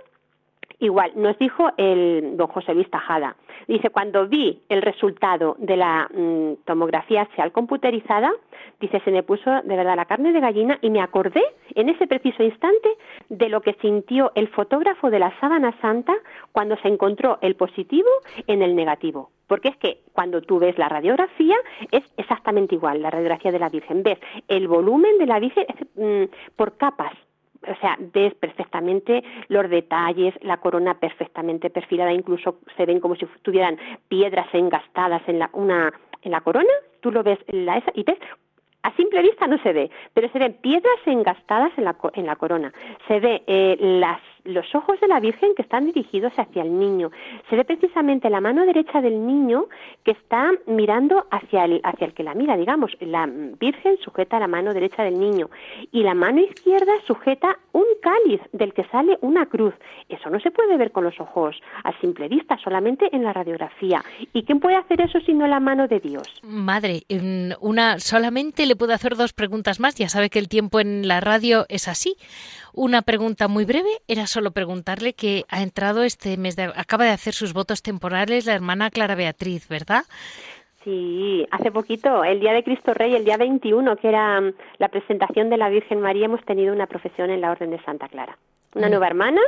Igual, nos dijo el don José Luis Tajada. Dice, cuando vi el resultado de la mm, tomografía axial computerizada, dice, se me puso de verdad la carne de gallina y me acordé en ese preciso instante de lo que sintió el fotógrafo de la sábana santa cuando se encontró el positivo en el negativo. Porque es que cuando tú ves la radiografía es exactamente igual, la radiografía de la Virgen. Ves el volumen de la Virgen mm, por capas, o sea, ves perfectamente los detalles, la corona perfectamente perfilada, incluso se ven como si tuvieran piedras engastadas en la, una, en la corona, tú lo ves en la esa y ves a simple vista no se ve, pero se ven piedras engastadas en la, en la corona. Se ve eh, las los ojos de la Virgen que están dirigidos hacia el niño. Se ve precisamente la mano derecha del niño que está mirando hacia el, hacia el que la mira, digamos. La Virgen sujeta la mano derecha del niño y la mano izquierda sujeta un cáliz del que sale una cruz. Eso no se puede ver con los ojos a simple vista, solamente en la radiografía. ¿Y quién puede hacer eso sino la mano de Dios? Madre, una solamente le puedo hacer dos preguntas más. Ya sabe que el tiempo en la radio es así. Una pregunta muy breve era solo preguntarle que ha entrado este mes de acaba de hacer sus votos temporales la hermana Clara Beatriz, ¿verdad? Sí, hace poquito, el día de Cristo Rey, el día 21, que era mm, la presentación de la Virgen María, hemos tenido una profesión en la Orden de Santa Clara. Una mm. nueva hermana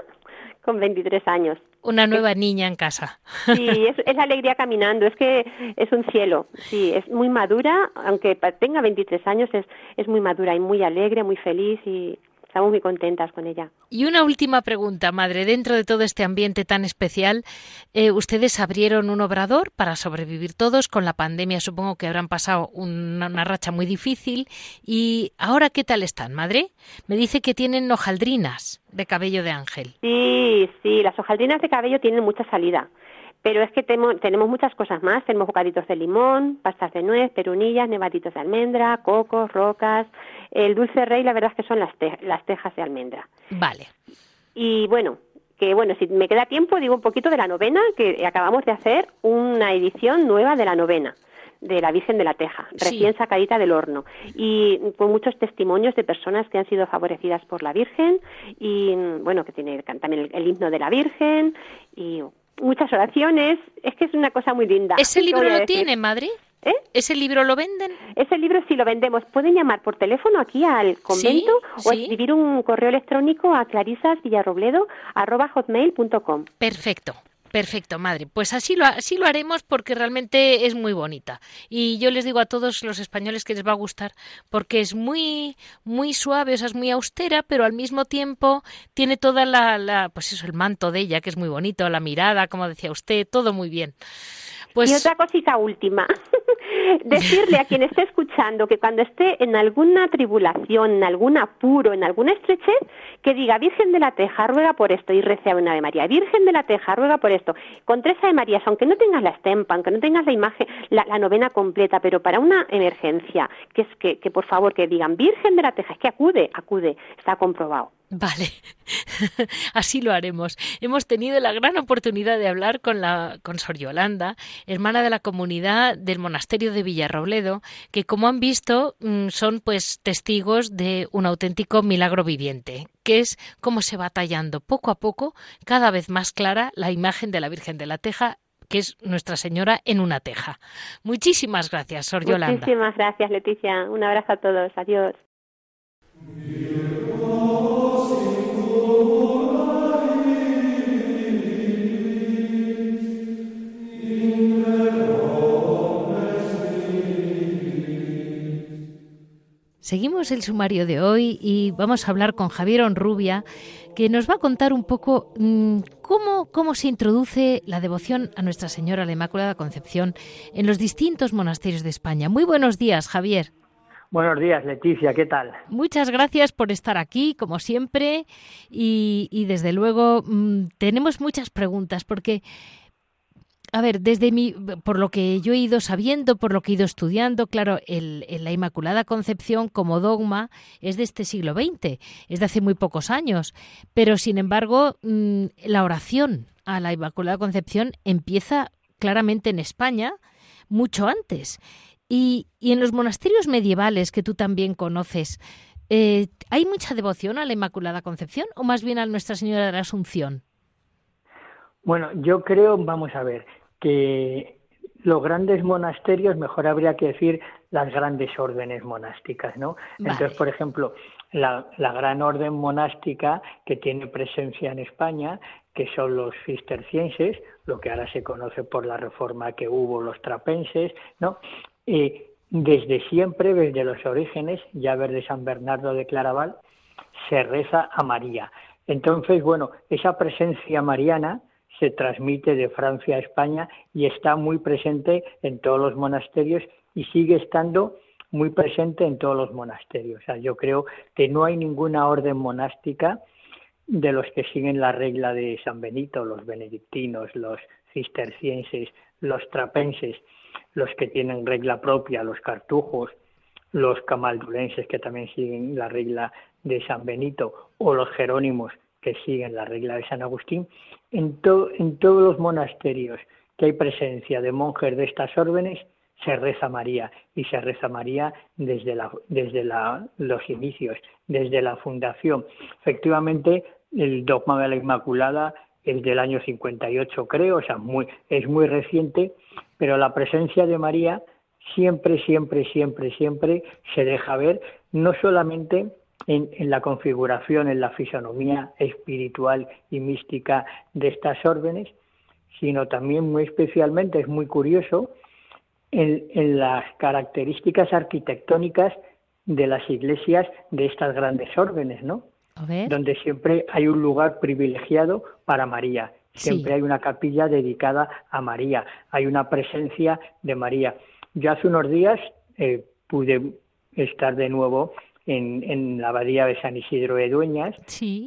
con 23 años. Una nueva niña en casa. Sí, es, es, alegría caminando, es que es un cielo. Sí, es muy madura, aunque tenga 23 años, es, es muy madura y muy alegre, muy feliz y estamos muy contentas con ella. Y una última pregunta, madre. Dentro de todo este ambiente tan especial, eh, ustedes abrieron un obrador para sobrevivir todos. Con la pandemia supongo que habrán pasado una, racha muy difícil. ¿Y ahora qué tal están, madre? Me dice que tienen hojaldrinas de cabello de ángel. Sí, sí, las hojaldrinas de cabello tienen mucha salida Pero es que tenemos muchas cosas más. Tenemos bocaditos de limón, pastas de nuez, perunillas, nevaditos de almendra, cocos, rocas. El dulce rey, la verdad es que son las, las tejas de almendra. Vale. Y bueno, que bueno, si me queda tiempo, digo un poquito de la novena, que acabamos de hacer una edición nueva de la novena de la Virgen de la Teja, recién sacadita del horno, y con muchos testimonios de personas que han sido favorecidas por la Virgen, y bueno, que tiene también el, himno de la Virgen, y muchas oraciones, es que es una cosa muy linda. ¿Ese libro lo tiene, Madre? ¿Eh? ¿Ese libro lo venden? Ese libro sí lo vendemos. Pueden llamar por teléfono aquí al convento o escribir un correo electrónico a clarisasvillarrobledo.com. Perfecto. Perfecto, madre. Pues así lo, así lo haremos porque realmente es muy bonita. Y yo les digo a todos los españoles que les va a gustar porque es muy, muy suave, o sea, es muy austera, pero al mismo tiempo tiene toda la, la pues eso, el manto de ella, que es muy bonito, la mirada, como decía usted, todo muy bien. Pues... Y otra cosita última. Decirle a quien esté escuchando que cuando esté en alguna tribulación, en algún apuro, en alguna estrechez, que diga Virgen de la Teja, ruega por esto y rece a una de María. Virgen de la Teja, ruega por esto. Con tres de María, aunque no tengas la estampa, aunque no tengas la imagen, la, novena completa, pero para una emergencia, que es que, que por favor que digan Virgen de la Teja, es que acude, acude, está comprobado. Vale, así lo haremos. Hemos tenido la gran oportunidad de hablar con la con Sor Yolanda, hermana de la comunidad del monasterio de Villarrobledo, que como han visto mm, son pues testigos de un auténtico milagro viviente, que es cómo se va tallando poco a poco, cada vez más clara, la imagen de la Virgen de la Teja que es Nuestra Señora en una teja. Muchísimas gracias, Sor Yolanda. Muchísimas gracias, Leticia. Un abrazo a todos. Adiós. Seguimos el sumario de hoy y vamos a hablar con Javier Onrubia, que nos va a contar un poco mm, cómo, cómo se introduce la devoción a Nuestra Señora la Inmaculada Concepción en los distintos monasterios de España. Muy buenos días, Javier. Buenos días, Leticia, ¿qué tal? Muchas gracias por estar aquí, como siempre, y, desde luego mm, tenemos muchas preguntas porque a ver, desde mi, por lo que yo he ido sabiendo, por lo que he ido estudiando, claro, el, la Inmaculada Concepción como dogma es de este siglo XX, es de hace muy pocos años, pero sin embargo mm, la oración a la Inmaculada Concepción empieza claramente en España mucho antes. Y, y en los monasterios medievales que tú también conoces, eh, ¿hay mucha devoción a la Inmaculada Concepción o más bien a Nuestra Señora de la Asunción? Bueno, yo creo, vamos a ver, que los grandes monasterios, mejor habría que decir las grandes órdenes monásticas, ¿no? Entonces, por ejemplo, la, la, gran orden monástica que tiene presencia en España, que son los cistercienses, lo que ahora se conoce por la reforma que hubo los trapenses, ¿no? Desde siempre, desde los orígenes, ya de San Bernardo de Claraval, se reza a María. Entonces, bueno, esa presencia mariana se transmite de Francia a España y está muy presente en todos los monasterios y sigue estando muy presente en todos los monasterios. Yo creo que no hay ninguna orden monástica de los que siguen la regla de San Benito, los benedictinos, los cistercienses, los trapenses, los que tienen regla propia, los cartujos, los camaldulenses que también siguen la regla de San Benito o los jerónimos que siguen la regla de San Agustín, en, en todos los monasterios que hay presencia de monjes de estas órdenes, se reza María y se reza María desde, la, desde los inicios, desde la fundación. Efectivamente, el dogma de la Inmaculada es del año 58, creo, o sea, es muy reciente, pero la presencia de María siempre, siempre, siempre, siempre se deja ver, no solamente en, la configuración, en la fisonomía espiritual y mística de estas órdenes, sino también muy especialmente, es muy curioso, en las características arquitectónicas de las iglesias de estas grandes órdenes, ¿no? Donde siempre hay un lugar privilegiado para María. Siempre hay una capilla dedicada a María. Hay una presencia de María. Yo hace unos días eh, pude estar de nuevo en, la abadía de San Isidro de Dueñas,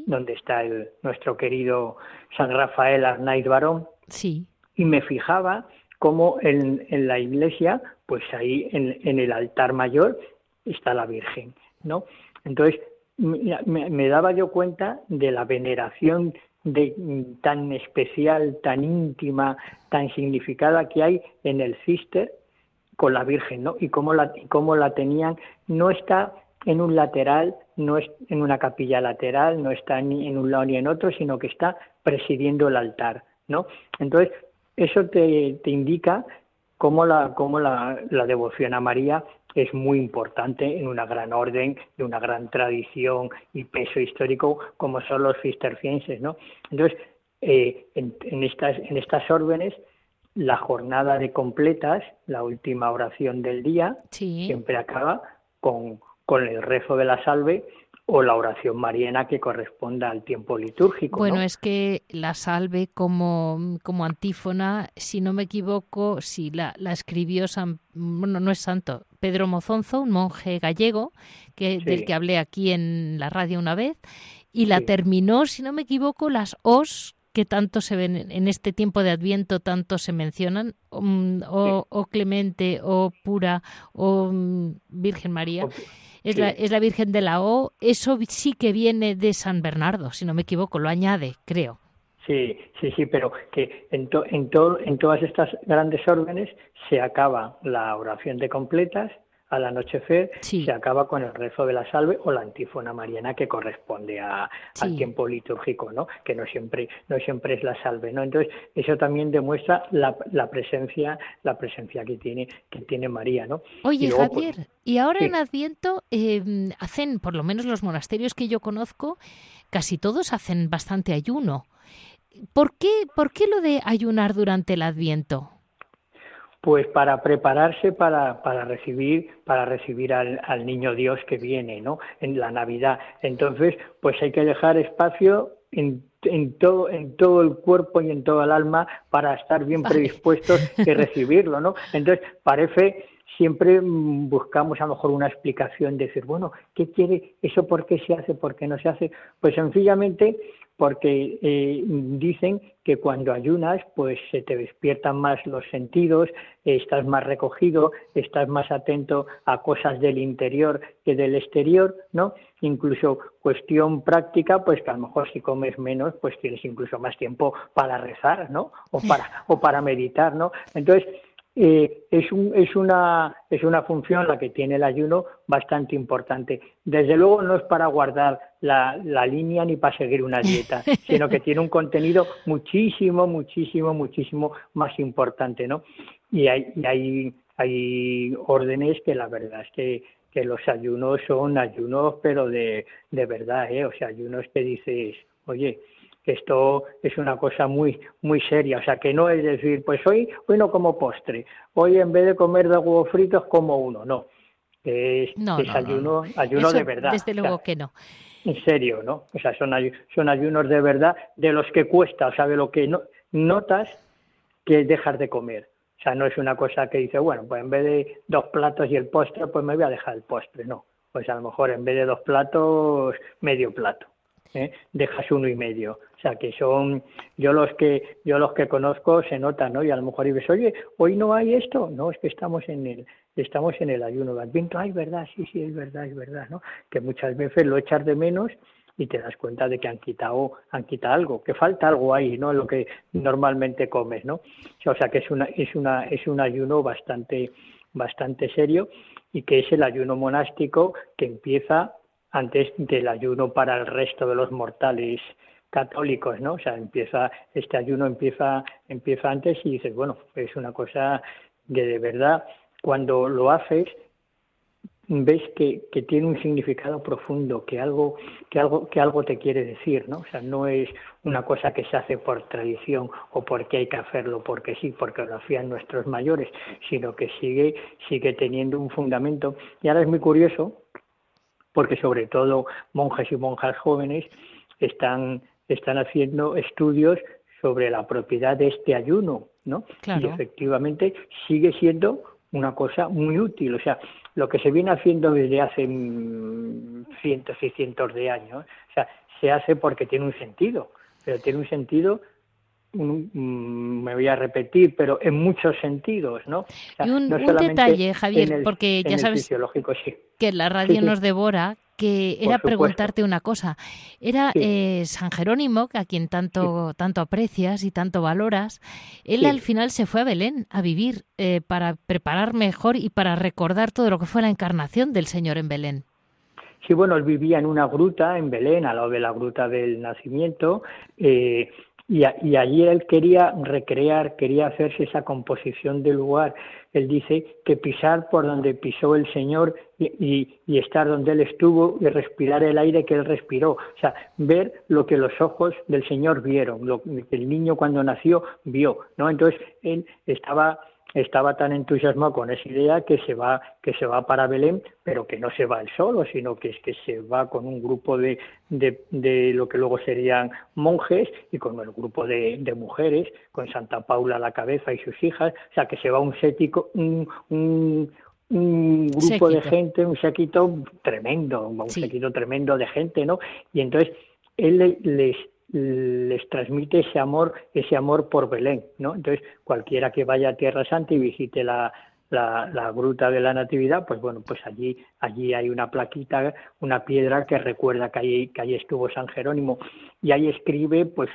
donde está el, nuestro querido San Rafael Arnaiz Barón. Sí. y me fijaba cómo en, la iglesia, pues ahí en, el altar mayor está la Virgen, ¿no? Entonces, me, daba yo cuenta de la veneración de, tan especial, tan íntima, tan significada que hay en el cister con la Virgen, ¿no? Y cómo la, cómo la tenían, no está en un lateral, no es en una capilla lateral, no está ni en un lado ni en otro, sino que está presidiendo el altar, ¿no? Entonces, eso te, te indica cómo, la, cómo la, la devoción a María es muy importante en una gran orden, de una gran tradición y peso histórico como son los cistercienses, ¿no? Entonces, eh, en, en, estas, en estas órdenes la jornada de completas, la última oración del día, siempre acaba con, con el rezo de la salve o la oración mariana que corresponda al tiempo litúrgico. Bueno, es que la salve como, como antífona, si no me equivoco, si la, la escribió San, bueno, no es santo, Pedro Mozonzo, un monje gallego, que, del que hablé aquí en la radio una vez, y la terminó, si no me equivoco, las os que tanto se ven en este tiempo de Adviento, tanto se mencionan, mm, o, Clemente, o Pura, o mm, Virgen María. Es, la, es la Virgen de la O. Eso sí que viene de San Bernardo, si no me equivoco, lo añade, creo. Sí, sí, sí, pero que en, en, todo, en todas estas grandes órdenes se acaba la oración de completas al anochecer se acaba con el rezo de la salve o la antífona mariana que corresponde a, al tiempo litúrgico, ¿no? Que no siempre, no siempre es la salve, ¿no? Entonces, eso también demuestra la, la presencia, la presencia que tiene, que tiene María, ¿no? Oye, pues, Javier, y ahora en Adviento em, hacen, por lo menos los monasterios que yo conozco, casi todos hacen bastante ayuno. ¿Por qué, ¿Por qué lo de ayunar durante el Adviento? Pues para prepararse para, para recibir para recibir al, al, niño Dios que viene no en la Navidad. Entonces pues hay que dejar espacio en, en todo en todo el cuerpo y en todo el alma para estar bien predispuestos y recibirlo no entonces parece siempre buscamos a lo mejor una explicación decir bueno qué quiere eso por qué se hace por qué no se hace pues sencillamente porque eh, dicen que cuando ayunas pues se te despiertan más los sentidos, estás más recogido, estás más atento a cosas del interior que del exterior, ¿no? Incluso cuestión práctica, pues que a lo mejor si comes menos, pues tienes incluso más tiempo para rezar, ¿no? O para, o para meditar, ¿no? Entonces, eh, es, un, es, una, es una función la que tiene el ayuno bastante importante. Desde luego no es para guardar la, la línea ni para seguir una dieta, sino que tiene un contenido muchísimo, muchísimo, muchísimo más importante, ¿no? Y hay, y hay, hay órdenes que la verdad es que, que los ayunos son ayunos, pero de, de verdad, ¿eh? O sea, ayunos que dices, oye, esto es una cosa muy muy seria, o sea que no es decir, pues hoy hoy no como postre, hoy en vez de comer de huevos fritos como uno, no, es, ayuno, ayuno de verdad. Desde luego que no. En serio, ¿no? O sea, son, son ayunos de verdad de los que cuesta, o sea, de lo que no, notas que dejar de comer. O sea, no es una cosa que dice, bueno, pues en vez de dos platos y el postre, pues me voy a dejar el postre, no. Pues a lo mejor en vez de dos platos, medio plato. ¿Eh? dejas uno y medio. O sea que son, yo los que, yo los que conozco se notan, ¿no? Y a lo mejor dices, oye, hoy no hay esto, no, es que estamos en el, estamos en el ayuno de Adviento, ay, verdad, sí, sí, es verdad, es verdad, ¿no? Que muchas veces lo echas de menos y te das cuenta de que han quitado, han quitado algo, que falta algo ahí, ¿no? Lo que normalmente comes, ¿no? O sea que es una, es una, es un ayuno bastante, bastante serio y que es el ayuno monástico que empieza antes del ayuno para el resto de los mortales católicos, ¿no? O sea, empieza, este ayuno empieza, empieza antes y dices, bueno, es una cosa que de verdad, cuando lo haces, ves que, que, tiene un significado profundo, que algo, que algo, que algo te quiere decir, ¿no? O sea, no es una cosa que se hace por tradición o porque hay que hacerlo porque sí, porque lo hacían nuestros mayores, sino que sigue, sigue teniendo un fundamento. Y ahora es muy curioso porque sobre todo monjas y monjas jóvenes están, están haciendo estudios sobre la propiedad de este ayuno, ¿no? Y efectivamente sigue siendo una cosa muy útil, o sea, lo que se viene haciendo desde hace mm, cientos y cientos de años, o sea, se hace porque tiene un sentido, pero tiene un sentido me voy a repetir, pero en muchos sentidos, ¿no? y un, detalle, Javier, porque ya sabes que la radio nos devora, que era preguntarte una cosa. Era eh, San Jerónimo, a quien tanto, tanto aprecias y tanto valoras, él al final se fue a Belén a vivir eh, para preparar mejor y para recordar todo lo que fue la encarnación del Señor en Belén. Sí, bueno, él vivía en una gruta en Belén, al lado de la gruta del nacimiento, eh, y, allí él quería recrear, quería hacerse esa composición del lugar. Él dice que pisar por donde pisó el Señor y, estar donde Él estuvo y respirar el aire que Él respiró. O sea, ver lo que los ojos del Señor vieron, lo que el niño cuando nació vio, ¿no? Entonces él estaba estaba tan entusiasmado con esa idea que se va que se va para Belén pero que no se va él solo sino que es que se va con un grupo de, de, lo que luego serían monjes y con el grupo de, mujeres con Santa Paula a la cabeza y sus hijas. O sea que se va un sético un, un, grupo de gente un séquito tremendo un séquito tremendo de gente no y entonces él les les transmite ese amor, ese amor por Belén, ¿no? Entonces, cualquiera que vaya a Tierra Santa y visite la, la, gruta de la Natividad, pues bueno, pues allí, allí hay una plaquita, una piedra que recuerda que allí, que allí estuvo San Jerónimo y ahí escribe pues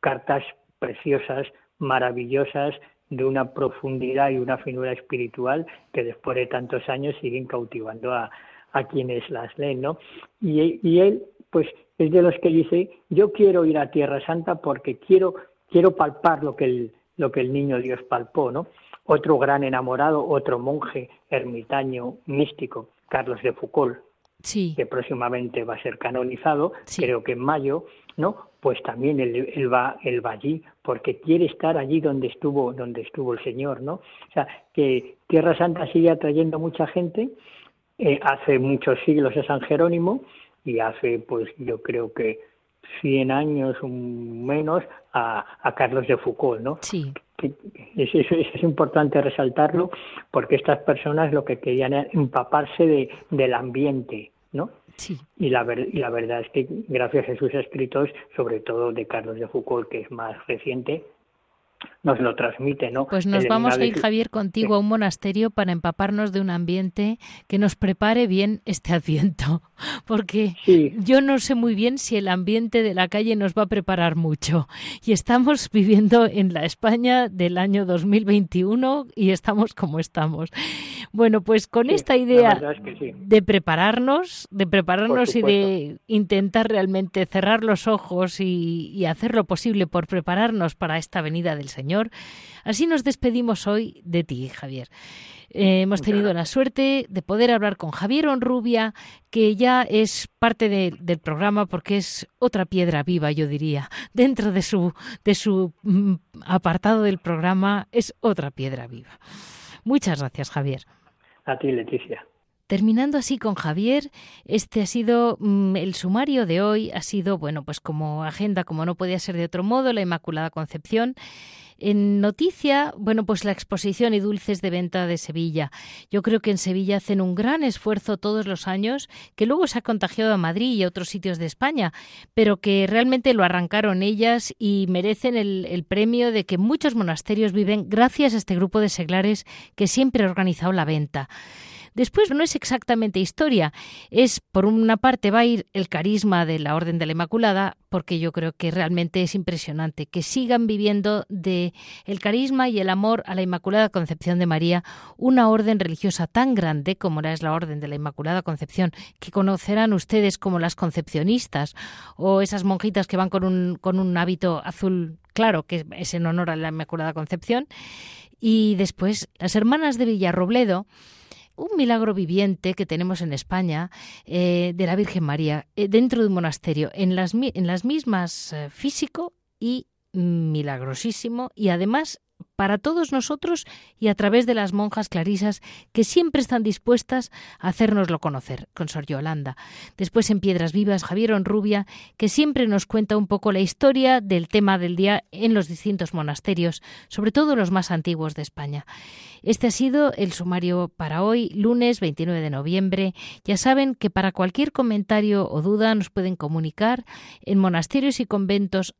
cartas preciosas, maravillosas, de una profundidad y una finura espiritual que después de tantos años siguen cautivando a, a quienes las leen, ¿no? Y, y él, pues es de los que dice, yo quiero ir a Tierra Santa porque quiero, quiero palpar lo que, el, lo que el niño Dios palpó, ¿no? Otro gran enamorado, otro monje ermitaño místico, Carlos de Foucault, sí. que próximamente va a ser canonizado, creo que en mayo, ¿no? Pues también él, va, él va allí, porque quiere estar allí donde estuvo, donde estuvo el Señor, ¿no? O sea, que Tierra Santa sigue atrayendo mucha gente, eh, hace muchos siglos es San Jerónimo, y hace, pues yo creo que 100 años o menos a, a Carlos de Foucault, ¿no? Sí. Es, es, es, importante resaltarlo porque estas personas lo que querían era empaparse de, del ambiente, ¿no? Sí. Y la, y la verdad es que gracias a sus escritos, sobre todo de Carlos de Foucault, que es más reciente, nos lo transmite, ¿no? Pues nos vamos a ir, Javier, contigo a un monasterio para empaparnos de un ambiente que nos prepare bien este adviento, porque yo no sé muy bien si el ambiente de la calle nos va a preparar mucho. Y estamos viviendo en la España del año 2021 y estamos como estamos. Bueno, pues con esta idea de prepararnos, de prepararnos y de intentar realmente cerrar los ojos y, y hacer lo posible por prepararnos para esta venida del Señor. Así nos despedimos hoy de ti, Javier. Eh, hemos tenido la suerte de poder hablar con Javier Onrubia, que ya es parte del programa porque es otra piedra viva, yo diría. Dentro de su, de su mm, apartado del programa es otra piedra viva. Muchas gracias, Javier. A ti, Leticia. Terminando así con Javier, este ha sido mm, el sumario de hoy, ha sido, bueno, pues como agenda, como no podía ser de otro modo, la Inmaculada Concepción. En noticia, bueno, pues la exposición y dulces de venta de Sevilla. Yo creo que en Sevilla hacen un gran esfuerzo todos los años, que luego se ha contagiado a Madrid y a otros sitios de España, pero que realmente lo arrancaron ellas y merecen el, el premio de que muchos monasterios viven gracias a este grupo de seglares que siempre ha organizado la venta. Después no es exactamente historia, es por una parte va a ir el carisma de la Orden de la Inmaculada, porque yo creo que realmente es impresionante que sigan viviendo de el carisma y el amor a la Inmaculada Concepción de María, una orden religiosa tan grande como la es la Orden de la Inmaculada Concepción, que conocerán ustedes como las concepcionistas o esas monjitas que van con un, con un hábito azul claro, que es en honor a la Inmaculada Concepción. Y después las hermanas de Villarrobledo, un milagro viviente que tenemos en España eh, de la Virgen María eh, dentro de un monasterio, en las, en las mismas eh, físico y milagrosísimo y además para todos nosotros y a través de las monjas clarisas que siempre están dispuestas a hacérnoslo conocer, con Sor Yolanda. Después en Piedras Vivas, Javier Onrubia, que siempre nos cuenta un poco la historia del tema del día en los distintos monasterios, sobre todo los más antiguos de España. Este ha sido el sumario para hoy, lunes 29 de noviembre. Ya saben que para cualquier comentario o duda nos pueden comunicar en monasterios y conventos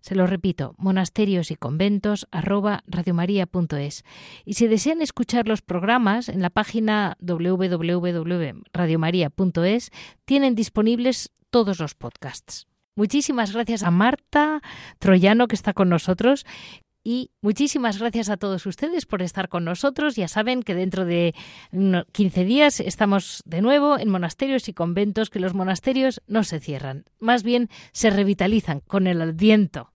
Se lo repito, monasterios y conventos Y si desean escuchar los programas en la página www.radiomaria.es tienen disponibles todos los podcasts. Muchísimas gracias a Marta Troyano que está con nosotros, y muchísimas gracias a todos ustedes por estar con nosotros. Ya saben que dentro de 15 días estamos de nuevo en monasterios y conventos, que los monasterios no se cierran, más bien se revitalizan con el adviento.